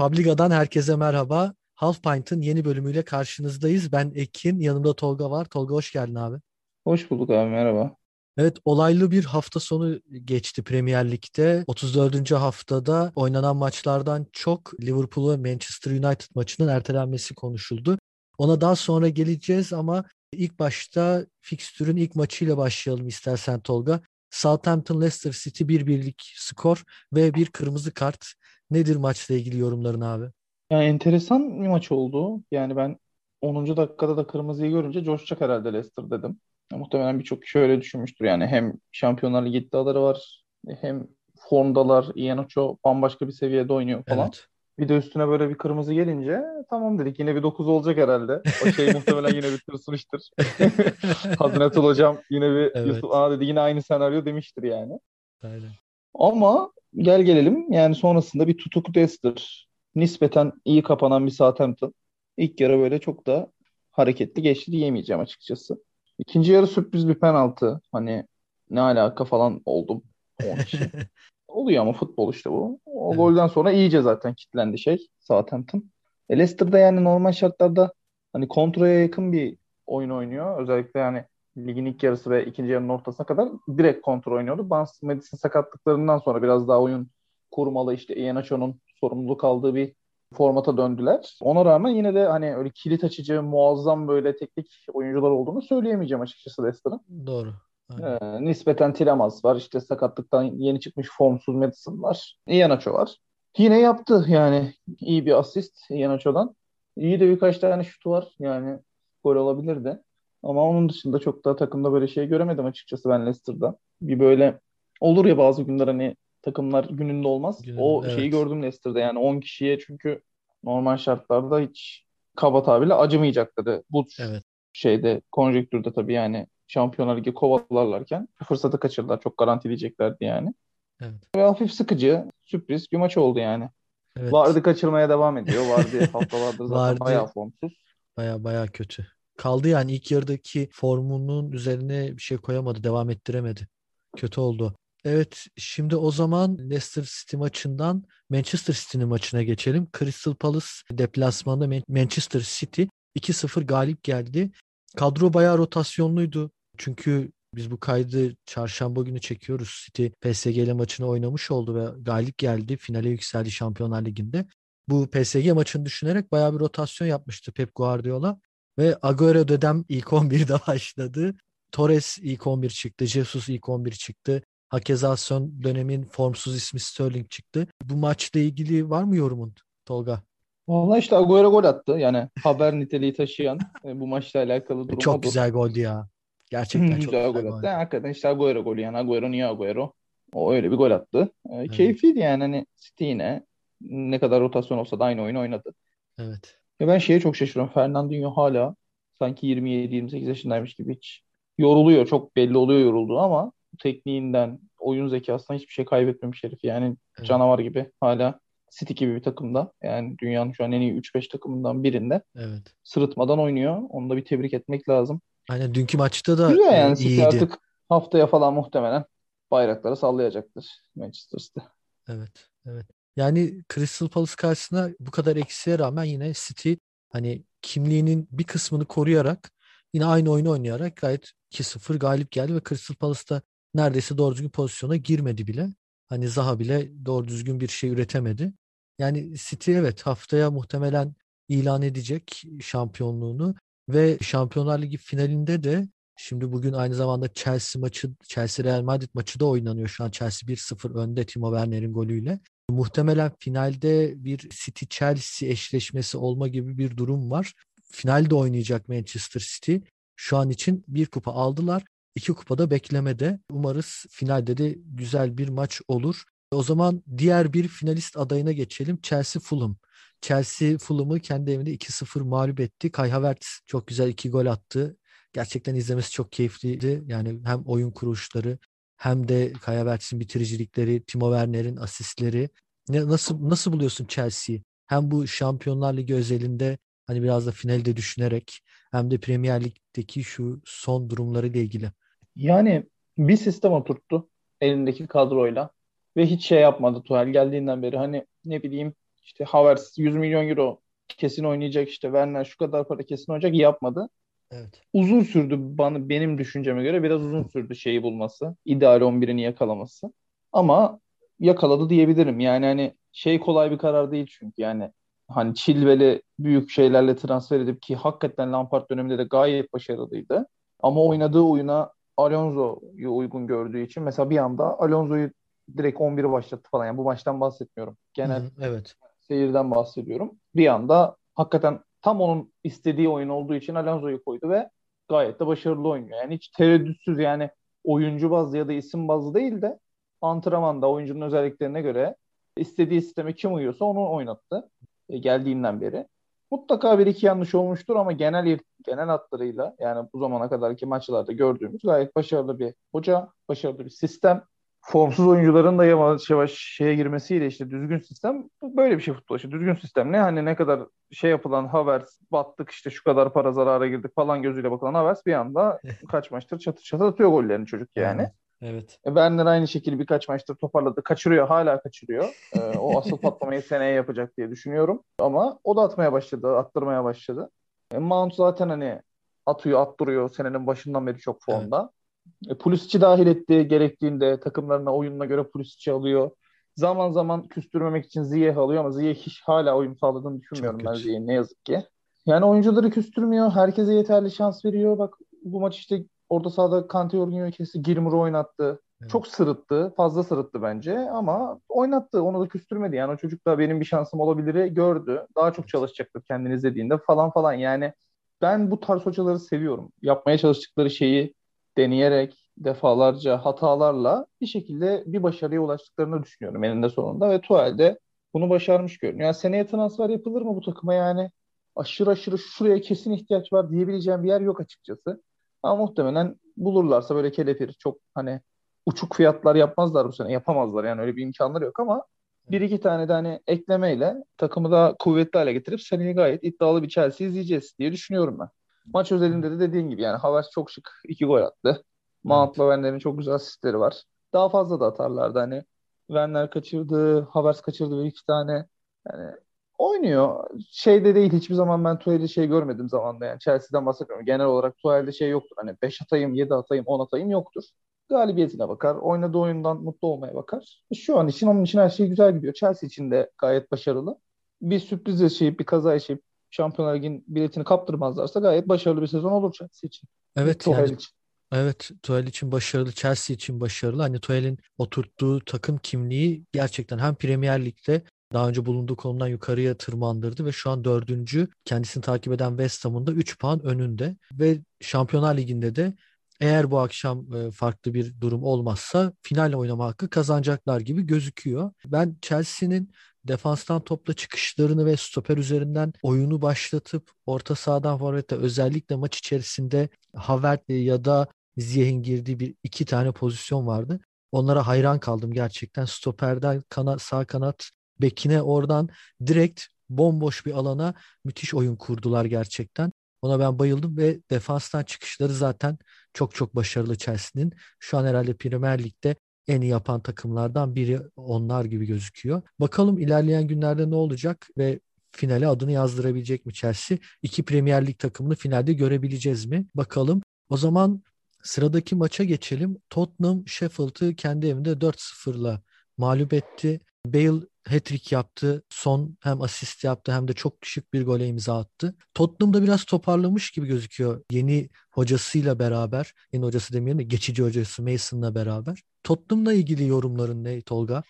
Publica'dan herkese merhaba. Half Pint'ın yeni bölümüyle karşınızdayız. Ben Ekin, yanımda Tolga var. Tolga hoş geldin abi. Hoş bulduk abi, merhaba. Evet, olaylı bir hafta sonu geçti Premier Lig'de. 34. haftada oynanan maçlardan çok Liverpool ve Manchester United maçının ertelenmesi konuşuldu. Ona daha sonra geleceğiz ama ilk başta fikstürün ilk maçıyla başlayalım istersen Tolga. Southampton Leicester City bir birlik skor ve bir kırmızı kart. Nedir maçla ilgili yorumların abi? Yani enteresan bir maç oldu. Yani ben 10. dakikada da kırmızıyı görünce coşacak herhalde Leicester dedim. Muhtemelen birçok kişi öyle düşünmüştür. Yani hem Şampiyonlar Ligi iddiaları var hem formdalar. Iheanacho bambaşka bir seviyede oynuyor falan. Evet. Bir de üstüne böyle bir kırmızı gelince tamam dedik yine bir 9 olacak herhalde. O şey muhtemelen yine bir tırsmıştır. Hazretul hocam yine bir evet. Yusuf Aa dedi yine aynı senaryo demiştir yani. Aynen. Ama gel gelelim yani sonrasında bir tutuk Leicester. Nispeten iyi kapanan bir Southampton. İlk yarı böyle çok da hareketli geçti diyemeyeceğim açıkçası. İkinci yarı sürpriz bir penaltı. Hani ne alaka falan oldum. Oluyor ama futbol işte bu. O golden sonra iyice zaten kitlendi şey Southampton. E Leicester'da yani normal şartlarda hani kontraya yakın bir oyun oynuyor. Özellikle yani ligin ilk yarısı ve ikinci yarının ortasına kadar direkt kontrol oynuyordu. Barnes Madison sakatlıklarından sonra biraz daha oyun kurmalı işte Ian Acho'nun sorumluluk aldığı bir formata döndüler. Ona rağmen yine de hani öyle kilit açıcı, muazzam böyle teknik oyuncular olduğunu söyleyemeyeceğim açıkçası Leicester'ın. Doğru. Ee, nispeten Tilemaz var. İşte sakatlıktan yeni çıkmış formsuz Madison var. Iheanacho var. Yine yaptı yani iyi bir asist Iheanacho'dan. İyi de birkaç tane şutu var. Yani gol olabilirdi. Ama onun dışında çok daha takımda böyle şey göremedim açıkçası ben Leicester'da. Bir böyle olur ya bazı günler hani takımlar gününde olmaz. Günün, o evet. şeyi gördüm Leicester'da yani 10 kişiye çünkü normal şartlarda hiç kaba tabirle acımayacakları bu evet. şeyde konjektürde tabii yani Şampiyonlar Ligi kovalarlarken fırsatı kaçırdılar. Çok garantileyeceklerdi yani. Evet. Ve hafif sıkıcı, sürpriz bir maç oldu yani. Evet. Vardı kaçırmaya devam ediyor. Vardı haftalardır zaten Vardı. bayağı formsuz. Baya baya kötü. Kaldı yani ilk yarıdaki formunun üzerine bir şey koyamadı, devam ettiremedi. Kötü oldu. Evet, şimdi o zaman Leicester City maçından Manchester City'nin maçına geçelim. Crystal Palace deplasmanında Manchester City 2-0 galip geldi. Kadro bayağı rotasyonluydu. Çünkü biz bu kaydı çarşamba günü çekiyoruz. City PSG ile maçını oynamış oldu ve galip geldi. Finale yükseldi Şampiyonlar Ligi'nde. Bu PSG maçını düşünerek bayağı bir rotasyon yapmıştı Pep Guardiola. Ve Agüero dedem ilk 11'de başladı. Torres ilk 11 çıktı. Jesus ilk 11 çıktı. Hakeza son dönemin formsuz ismi Sterling çıktı. Bu maçla ilgili var mı yorumun Tolga? Valla işte Agüero gol attı. Yani haber niteliği taşıyan e, bu maçla alakalı durum. Çok güzel goldü ya. Gerçekten çok güzel, güzel gol attı. Yani hakikaten işte Agüero golü yani. Agüero niye Agüero? O öyle bir gol attı. E, evet. Keyifliydi yani hani City yine ne kadar rotasyon olsa da aynı oyunu oynadı. Evet. Ve ben şeye çok şaşırıyorum. Fernandinho hala sanki 27-28 yaşındaymış gibi hiç yoruluyor. Çok belli oluyor yorulduğu ama tekniğinden, oyun zekasından hiçbir şey kaybetmemiş herif. Yani evet. canavar gibi hala City gibi bir takımda. Yani dünyanın şu an en iyi 3-5 takımından birinde. Evet. Sırıtmadan oynuyor. Onu da bir tebrik etmek lazım. Aynen dünkü maçta da Güzel yani City iyiydi. artık haftaya falan muhtemelen bayrakları sallayacaktır Manchester City. Evet. Evet. Yani Crystal Palace karşısında bu kadar eksiğe rağmen yine City hani kimliğinin bir kısmını koruyarak yine aynı oyunu oynayarak gayet 2-0 galip geldi ve Crystal Palace'da neredeyse doğru düzgün pozisyona girmedi bile. Hani Zaha bile doğru düzgün bir şey üretemedi. Yani City evet haftaya muhtemelen ilan edecek şampiyonluğunu ve Şampiyonlar Ligi finalinde de şimdi bugün aynı zamanda Chelsea maçı Chelsea Real Madrid maçı da oynanıyor. Şu an Chelsea 1-0 önde Timo Werner'in golüyle. Muhtemelen finalde bir City Chelsea eşleşmesi olma gibi bir durum var. Finalde oynayacak Manchester City. Şu an için bir kupa aldılar. İki kupada beklemede. Umarız finalde de güzel bir maç olur. O zaman diğer bir finalist adayına geçelim. Chelsea Fulham. Chelsea Fulham'ı kendi evinde 2-0 mağlup etti. Kai Havertz çok güzel iki gol attı. Gerçekten izlemesi çok keyifliydi. Yani hem oyun kuruluşları hem de Kai Havertz'in bitiricilikleri, Timo Werner'in asistleri. Ne, nasıl nasıl buluyorsun Chelsea'yi? Hem bu Şampiyonlar Ligi özelinde hani biraz da finalde düşünerek hem de Premier Lig'deki şu son durumları ile ilgili. Yani bir sistem oturttu elindeki kadroyla ve hiç şey yapmadı Tuhal geldiğinden beri hani ne bileyim işte Havertz 100 milyon euro kesin oynayacak işte Werner şu kadar para kesin oynayacak yapmadı. Evet. Uzun sürdü bana benim düşünceme göre biraz uzun sürdü şeyi bulması. ideal 11'ini yakalaması. Ama yakaladı diyebilirim. Yani hani şey kolay bir karar değil çünkü yani hani Chilwell'i büyük şeylerle transfer edip ki hakikaten Lampard döneminde de gayet başarılıydı. Ama oynadığı oyuna Alonso'yu uygun gördüğü için mesela bir anda Alonso'yu direkt 11'i başlattı falan. Yani bu maçtan bahsetmiyorum. Genel Hı, evet. seyirden bahsediyorum. Bir anda hakikaten tam onun istediği oyun olduğu için Alonso'yu koydu ve gayet de başarılı oynuyor. Yani hiç tereddütsüz yani oyuncu bazlı ya da isim bazlı değil de antrenmanda oyuncunun özelliklerine göre istediği sisteme kim uyuyorsa onu oynattı e, geldiğinden beri. Mutlaka bir iki yanlış olmuştur ama genel genel hatlarıyla yani bu zamana kadarki maçlarda gördüğümüz gayet başarılı bir hoca, başarılı bir sistem. Formsuz oyuncuların da yavaş yavaş şeye girmesiyle işte düzgün sistem böyle bir şey futbol işte düzgün sistem ne hani ne kadar şey yapılan Havertz battık işte şu kadar para zarara girdik falan gözüyle bakılan Havertz bir anda kaç maçtır çatır çatır atıyor gollerini çocuk yani. Evet. E, Werner aynı şekilde birkaç maçtır toparladı. Kaçırıyor, hala kaçırıyor. Ee, o asıl patlamayı seneye yapacak diye düşünüyorum. Ama o da atmaya başladı, attırmaya başladı. E, Mount zaten hani atıyor, attırıyor. Senenin başından beri çok formda. Evet. E, Pulisic'i dahil etti gerektiğinde takımlarına oyununa göre Pulisic'i alıyor. Zaman zaman küstürmemek için Ziyeh alıyor ama Ziyeh hiç hala oyun sağladığını düşünmüyorum ben Ziyeh'in ne yazık ki. Yani oyuncuları küstürmüyor. Herkese yeterli şans veriyor. Bak bu maç işte Orada sahada Kante Jorginho'yu kesti. Gilmour'u oynattı. Evet. Çok sırıttı. Fazla sırıttı bence ama oynattı. Onu da küstürmedi. Yani o çocuk da benim bir şansım olabilir gördü. Daha çok çalışacaktır kendini izlediğinde falan falan. Yani ben bu tarz hocaları seviyorum. Yapmaya çalıştıkları şeyi deneyerek defalarca hatalarla bir şekilde bir başarıya ulaştıklarını düşünüyorum eninde sonunda ve Tuhel'de bunu başarmış görünüyor. Yani seneye transfer yapılır mı bu takıma yani? Aşırı aşırı şuraya kesin ihtiyaç var diyebileceğim bir yer yok açıkçası. Ama muhtemelen bulurlarsa böyle kelepir çok hani uçuk fiyatlar yapmazlar bu sene. Yapamazlar yani öyle bir imkanları yok ama bir iki tane de hani eklemeyle takımı da kuvvetli hale getirip seneye gayet iddialı bir Chelsea izleyeceğiz diye düşünüyorum ben. Maç özelinde de dediğin gibi yani Havertz çok şık iki gol attı. Mount'la evet. Werner'in çok güzel asistleri var. Daha fazla da atarlardı hani. Werner kaçırdı, Havertz kaçırdı bir iki tane. Yani oynuyor. Şeyde değil hiçbir zaman ben Tuhel'i şey görmedim zamanda yani Chelsea'den bahsetmiyorum. Genel olarak Tuhel'de şey yoktur. Hani 5 atayım, 7 atayım, 10 atayım yoktur. Galibiyetine bakar. Oynadığı oyundan mutlu olmaya bakar. Şu an için onun için her şey güzel gidiyor. Chelsea için de gayet başarılı. Bir sürpriz yaşayıp bir kaza yaşayıp Şampiyonlar Ligi'nin biletini kaptırmazlarsa gayet başarılı bir sezon olur Chelsea için. Evet Tuchel yani için. Evet, Tuchel için başarılı, Chelsea için başarılı. Hani Tuchel'in oturttuğu takım kimliği gerçekten hem Premier Lig'de daha önce bulunduğu konumdan yukarıya tırmandırdı ve şu an dördüncü. Kendisini takip eden West Ham'ın da 3 puan önünde ve Şampiyonlar Ligi'nde de eğer bu akşam e, farklı bir durum olmazsa final oynama hakkı kazanacaklar gibi gözüküyor. Ben Chelsea'nin defanstan topla çıkışlarını ve stoper üzerinden oyunu başlatıp orta sahadan forvette özellikle maç içerisinde Havertz ya da Ziyeh'in girdiği bir iki tane pozisyon vardı. Onlara hayran kaldım gerçekten. Stoperden kana, sağ kanat bekine oradan direkt bomboş bir alana müthiş oyun kurdular gerçekten. Ona ben bayıldım ve defanstan çıkışları zaten çok çok başarılı Chelsea'nin. Şu an herhalde Premier Lig'de en iyi yapan takımlardan biri onlar gibi gözüküyor. Bakalım ilerleyen günlerde ne olacak ve finale adını yazdırabilecek mi Chelsea? İki Premier Lig takımını finalde görebileceğiz mi? Bakalım. O zaman sıradaki maça geçelim. Tottenham Sheffield'ı kendi evinde 4-0'la mağlup etti. Bale hat-trick yaptı. Son hem asist yaptı hem de çok şık bir gole imza attı. Tottenham da biraz toparlamış gibi gözüküyor. Yeni hocasıyla beraber, yeni hocası demeyelim de geçici hocası Mason'la beraber. Tottenham'la ilgili yorumların ne Tolga?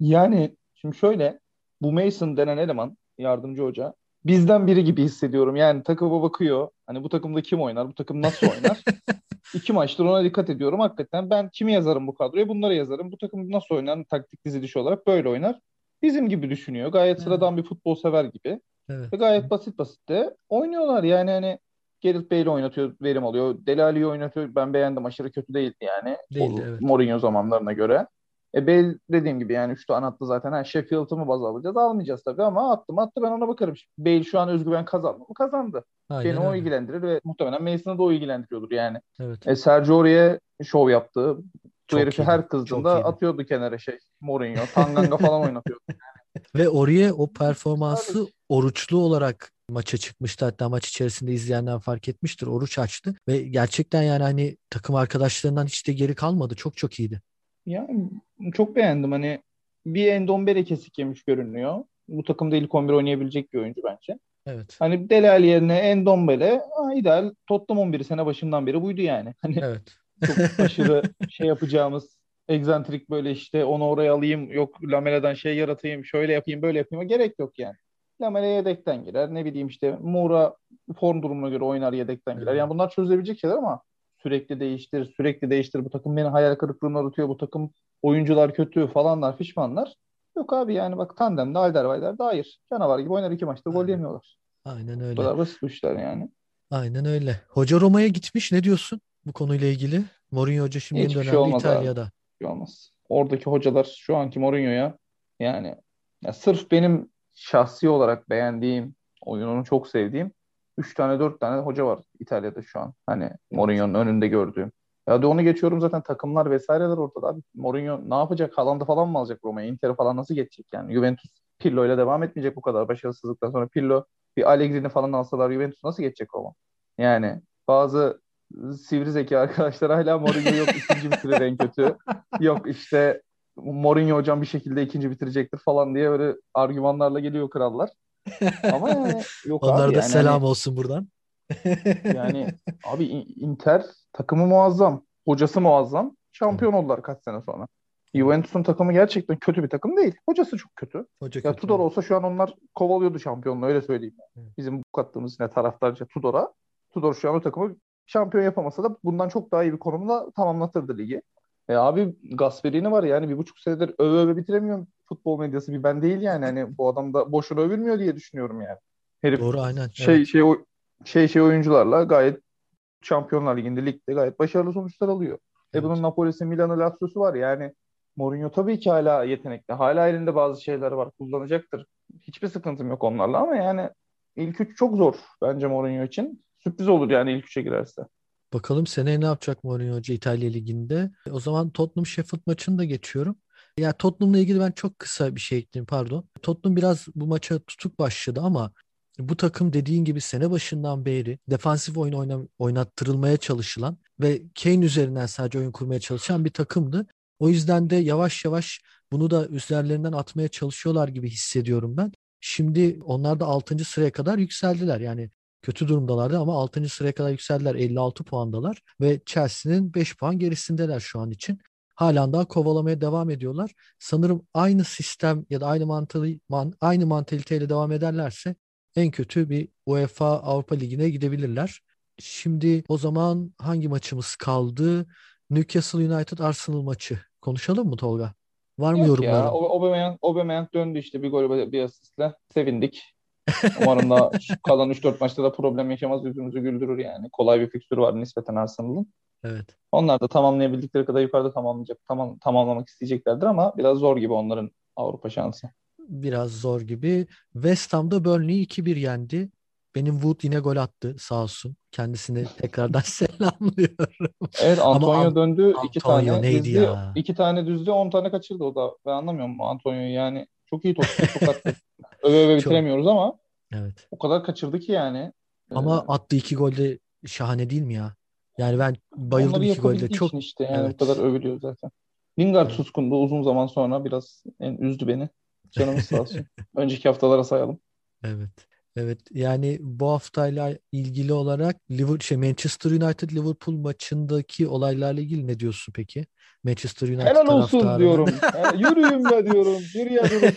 Yani şimdi şöyle bu Mason denen eleman yardımcı hoca bizden biri gibi hissediyorum. Yani takıma bakıyor. Hani bu takımda kim oynar? Bu takım nasıl oynar? İki maçtır ona dikkat ediyorum. Hakikaten ben kimi yazarım bu kadroya? Bunları yazarım. Bu takım nasıl oynar? Taktik dizilişi olarak böyle oynar. Bizim gibi düşünüyor. Gayet evet. sıradan bir futbol sever gibi. Evet. Ve gayet basit basit de oynuyorlar. Yani hani Gareth Bale oynatıyor, verim alıyor. Deli oynatıyor. Ben beğendim. Aşırı kötü değildi yani. Değildi, evet. Mourinho zamanlarına göre. E Bale dediğim gibi yani 3 tane attı zaten. Ha, Sheffield'ı mı baz alacağız? Almayacağız tabii ama attım attı ben ona bakarım. Bale şu an özgüven kazandı mı? Kazandı. Aynen Beni o ilgilendirir ve muhtemelen Mason'ı da o ilgilendiriyordur yani. Evet. E, Sergio oraya şov yaptı. Bu herifi her kızdığında atıyordu kenara şey. Mourinho. Tanganga falan oynatıyordu. Ve oraya o performansı oruçlu olarak maça çıkmıştı. Hatta maç içerisinde izleyenler fark etmiştir. Oruç açtı ve gerçekten yani hani takım arkadaşlarından hiç de geri kalmadı. Çok çok iyiydi. Yani çok beğendim. Hani bir Endombele kesik yemiş görünüyor. Bu takımda ilk 11 oynayabilecek bir oyuncu bence. Evet. Hani Delal yerine Endombele ha, ideal Tottenham 11 sene başından beri buydu yani. Hani Evet. çok aşırı şey yapacağımız egzantrik böyle işte onu oraya alayım yok Lamela'dan şey yaratayım şöyle yapayım böyle yapayım gerek yok yani. Lamela yedekten girer ne bileyim işte Moura form durumuna göre oynar yedekten girer. Yani bunlar çözülebilecek şeyler ama sürekli değiştir sürekli değiştir bu takım beni hayal kırıklığına uğratıyor bu takım oyuncular kötü falanlar fişmanlar. Yok abi yani bak tandemde Alderweireld daha hayır. Canavar gibi oynar iki maçta gol yemiyorlar. Aynen Bu öyle. kadar basit bu işler yani. Aynen öyle. Hoca Roma'ya gitmiş. Ne diyorsun bu konuyla ilgili? Mourinho Hoca şimdi yeni Hiçbir şey dönemde abi. İtalya'da. şey olmaz. Oradaki hocalar şu anki Mourinho'ya yani ya sırf benim şahsi olarak beğendiğim, oyununu çok sevdiğim 3 tane 4 tane hoca var İtalya'da şu an. Hani Mourinho'nun önünde gördüğüm. Ya da onu geçiyorum zaten takımlar vesaireler ortada abi. Mourinho ne yapacak? Haaland'ı falan mı alacak Roma'ya? Inter'i falan nasıl geçecek yani? Juventus Pirlo ile devam etmeyecek bu kadar başarısızlıktan sonra. Pirlo bir Allegri'ni falan alsalar Juventus nasıl geçecek Roma? Yani bazı sivri zeki arkadaşlar hala Mourinho yok ikinci bitirir en kötü. Yok işte Mourinho hocam bir şekilde ikinci bitirecektir falan diye böyle argümanlarla geliyor krallar. Ama yani yok Onlara abi da yani selam hani- olsun buradan. yani abi Inter takımı muazzam, hocası muazzam. Şampiyon oldular kaç sene sonra. Juventus'un takımı gerçekten kötü bir takım değil. Hocası çok kötü. Hoca Ya kötü. Tudor olsa şu an onlar kovalıyordu şampiyonluğu öyle söyleyeyim. Bizim bu kattığımız yine taraftarca Tudor'a. Tudor şu an o takımı şampiyon yapamasa da bundan çok daha iyi bir konumda tamamlatırdı ligi. E abi Gasperini var yani bir buçuk senedir öve öve bitiremiyorum futbol medyası bir ben değil yani hani bu adam da boşuna övülmüyor diye düşünüyorum yani. Herif Doğru aynen. şey Evet. şey o- şey şey oyuncularla gayet Şampiyonlar Ligi'nde ligde gayet başarılı sonuçlar alıyor. E Evet. bunun Napoli'si, Milan'ı, Lazio'su var yani. Mourinho tabii ki hala yetenekli. Hala elinde bazı şeyler var. Kullanacaktır. Hiçbir sıkıntım yok onlarla ama yani ilk üç çok zor bence Mourinho için. Sürpriz olur yani ilk üçe girerse. Bakalım seneye ne yapacak Mourinho Hoca İtalya Ligi'nde. O zaman Tottenham Sheffield maçını da geçiyorum. Ya Tottenham'la ilgili ben çok kısa bir şey ekleyeyim pardon. Tottenham biraz bu maça tutuk başladı ama bu takım dediğin gibi sene başından beri defansif oyun oyna- oynattırılmaya çalışılan ve Kane üzerinden sadece oyun kurmaya çalışan bir takımdı. O yüzden de yavaş yavaş bunu da üzerlerinden atmaya çalışıyorlar gibi hissediyorum ben. Şimdi onlar da 6. sıraya kadar yükseldiler. Yani kötü durumdalardı ama 6. sıraya kadar yükseldiler. 56 puandalar ve Chelsea'nin 5 puan gerisindeler şu an için. Halen daha kovalamaya devam ediyorlar. Sanırım aynı sistem ya da aynı mantığı man, aynı mantaliteyle devam ederlerse en kötü bir UEFA Avrupa Ligi'ne gidebilirler. Şimdi o zaman hangi maçımız kaldı? Newcastle United Arsenal maçı. Konuşalım mı Tolga? Var mı Yok yorumların? ya. Aubameyang, Aubameyang döndü işte bir gol bir asistle. Sevindik. Umarım da kalan 3-4 maçta da problem yaşamaz yüzümüzü güldürür yani. Kolay bir fikstürü var nispeten Arsenal'ın. Evet. Onlar da tamamlayabildikleri kadar yukarıda tamamlayacak, tamam, tamamlamak isteyeceklerdir ama biraz zor gibi onların Avrupa şansı. Biraz zor gibi. West Ham'da Burnley'i 2-1 yendi. Benim Wood yine gol attı sağ olsun. Kendisini tekrardan selamlıyorum. Evet Ama Antonio An- döndü. iki Antonio tane neydi dizdi. ya? iki tane düzdü. on tane kaçırdı o da. Ben anlamıyorum Antonio'yu yani. Çok iyi topçu. Çok attı. Öve öve Çok. bitiremiyoruz ama Evet. o kadar kaçırdı ki yani. Ama Ee, attığı iki gol de şahane değil mi ya? Yani ben bayıldım onları iki golde. Çok işte yani Evet. bu kadar övülüyor zaten. Lingard Evet. suskundu uzun zaman sonra biraz en üzdü beni. Canımız sağ olsun. Önceki haftalara sayalım. evet. Evet yani bu haftayla ilgili olarak Liverpool, şey Manchester United Liverpool maçındaki olaylarla ilgili ne diyorsun peki? Manchester United Helal olsun diyorum. Yani yürüyün be diyorum. Yürü ya diyorum.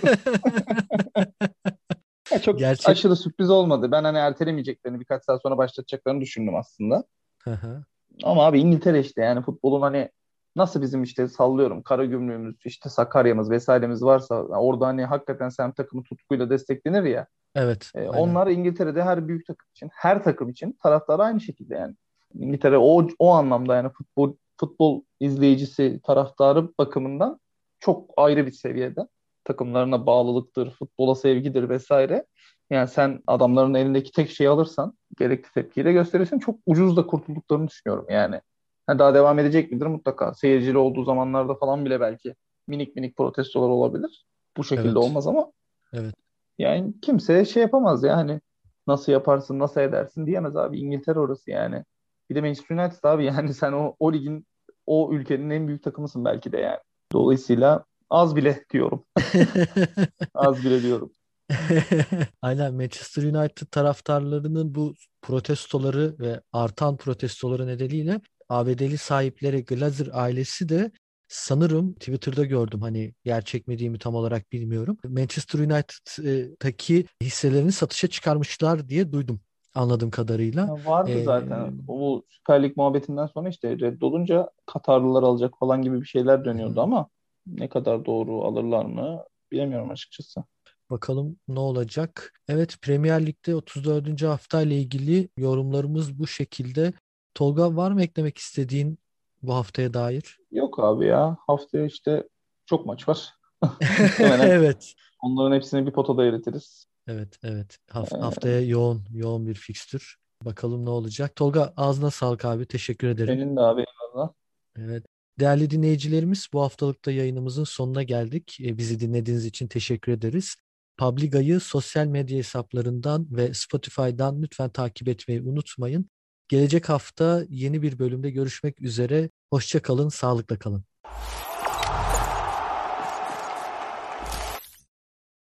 Ya çok Gerçek- aşırı sürpriz olmadı. Ben hani ertelemeyeceklerini birkaç saat sonra başlatacaklarını düşündüm aslında. Hı hı. Ama abi İngiltere işte yani futbolun hani nasıl bizim işte sallıyorum Karagümrük'ümüz işte Sakarya'mız vesairemiz varsa orada hani hakikaten sen takımı tutkuyla desteklenir ya. Evet. E, aynen. onlar İngiltere'de her büyük takım için her takım için taraftarı aynı şekilde yani. İngiltere o o anlamda yani futbol futbol izleyicisi taraftarı bakımından çok ayrı bir seviyede. Takımlarına bağlılıktır, futbola sevgidir vesaire. Yani sen adamların elindeki tek şeyi alırsan gerekli tepkiyi de gösterirsin. Çok ucuz da kurtulduklarını düşünüyorum yani. Ha, daha devam edecek midir mutlaka. Seyircili olduğu zamanlarda falan bile belki minik minik protestolar olabilir. Bu şekilde Evet. olmaz ama Evet. Yani kimse şey yapamaz ya hani nasıl yaparsın, nasıl edersin diyemez abi. İngiltere orası yani. Bir de Manchester United abi yani sen o, o ligin o ülkenin en büyük takımısın belki de yani. Dolayısıyla az bile diyorum. Az bile diyorum. Aynen Manchester United taraftarlarının bu protestoları ve artan protestoları nedeniyle ABD'li sahipleri Glazer ailesi de sanırım Twitter'da gördüm hani gerçek mi değil mi tam olarak bilmiyorum. Manchester United'daki hisselerini satışa çıkarmışlar diye duydum anladığım kadarıyla. Vardı Ee, zaten. O Süper Lig muhabbetinden sonra işte reddolunca Katarlılar alacak falan gibi bir şeyler dönüyordu ama ne kadar doğru alırlar mı bilemiyorum açıkçası. Bakalım ne olacak. Evet Premier Lig'de 34. hafta ile ilgili yorumlarımız bu şekilde. Tolga var mı eklemek istediğin bu haftaya dair? Yok abi ya. Haftaya işte çok maç var. Evet. onların hepsini bir potada eritiriz. Evet, evet. Haf- Ee, haftaya yoğun, yoğun bir fikstür. Bakalım ne olacak. Tolga ağzına sağlık abi. Teşekkür ederim. senin de abi eyvallah. Evet. Değerli dinleyicilerimiz, bu haftalıkta yayınımızın sonuna geldik. E, bizi dinlediğiniz için teşekkür ederiz. Publiga'yı sosyal medya hesaplarından ve Spotify'dan lütfen takip etmeyi unutmayın. Gelecek hafta yeni bir bölümde görüşmek üzere. Hoşça kalın, sağlıkla kalın.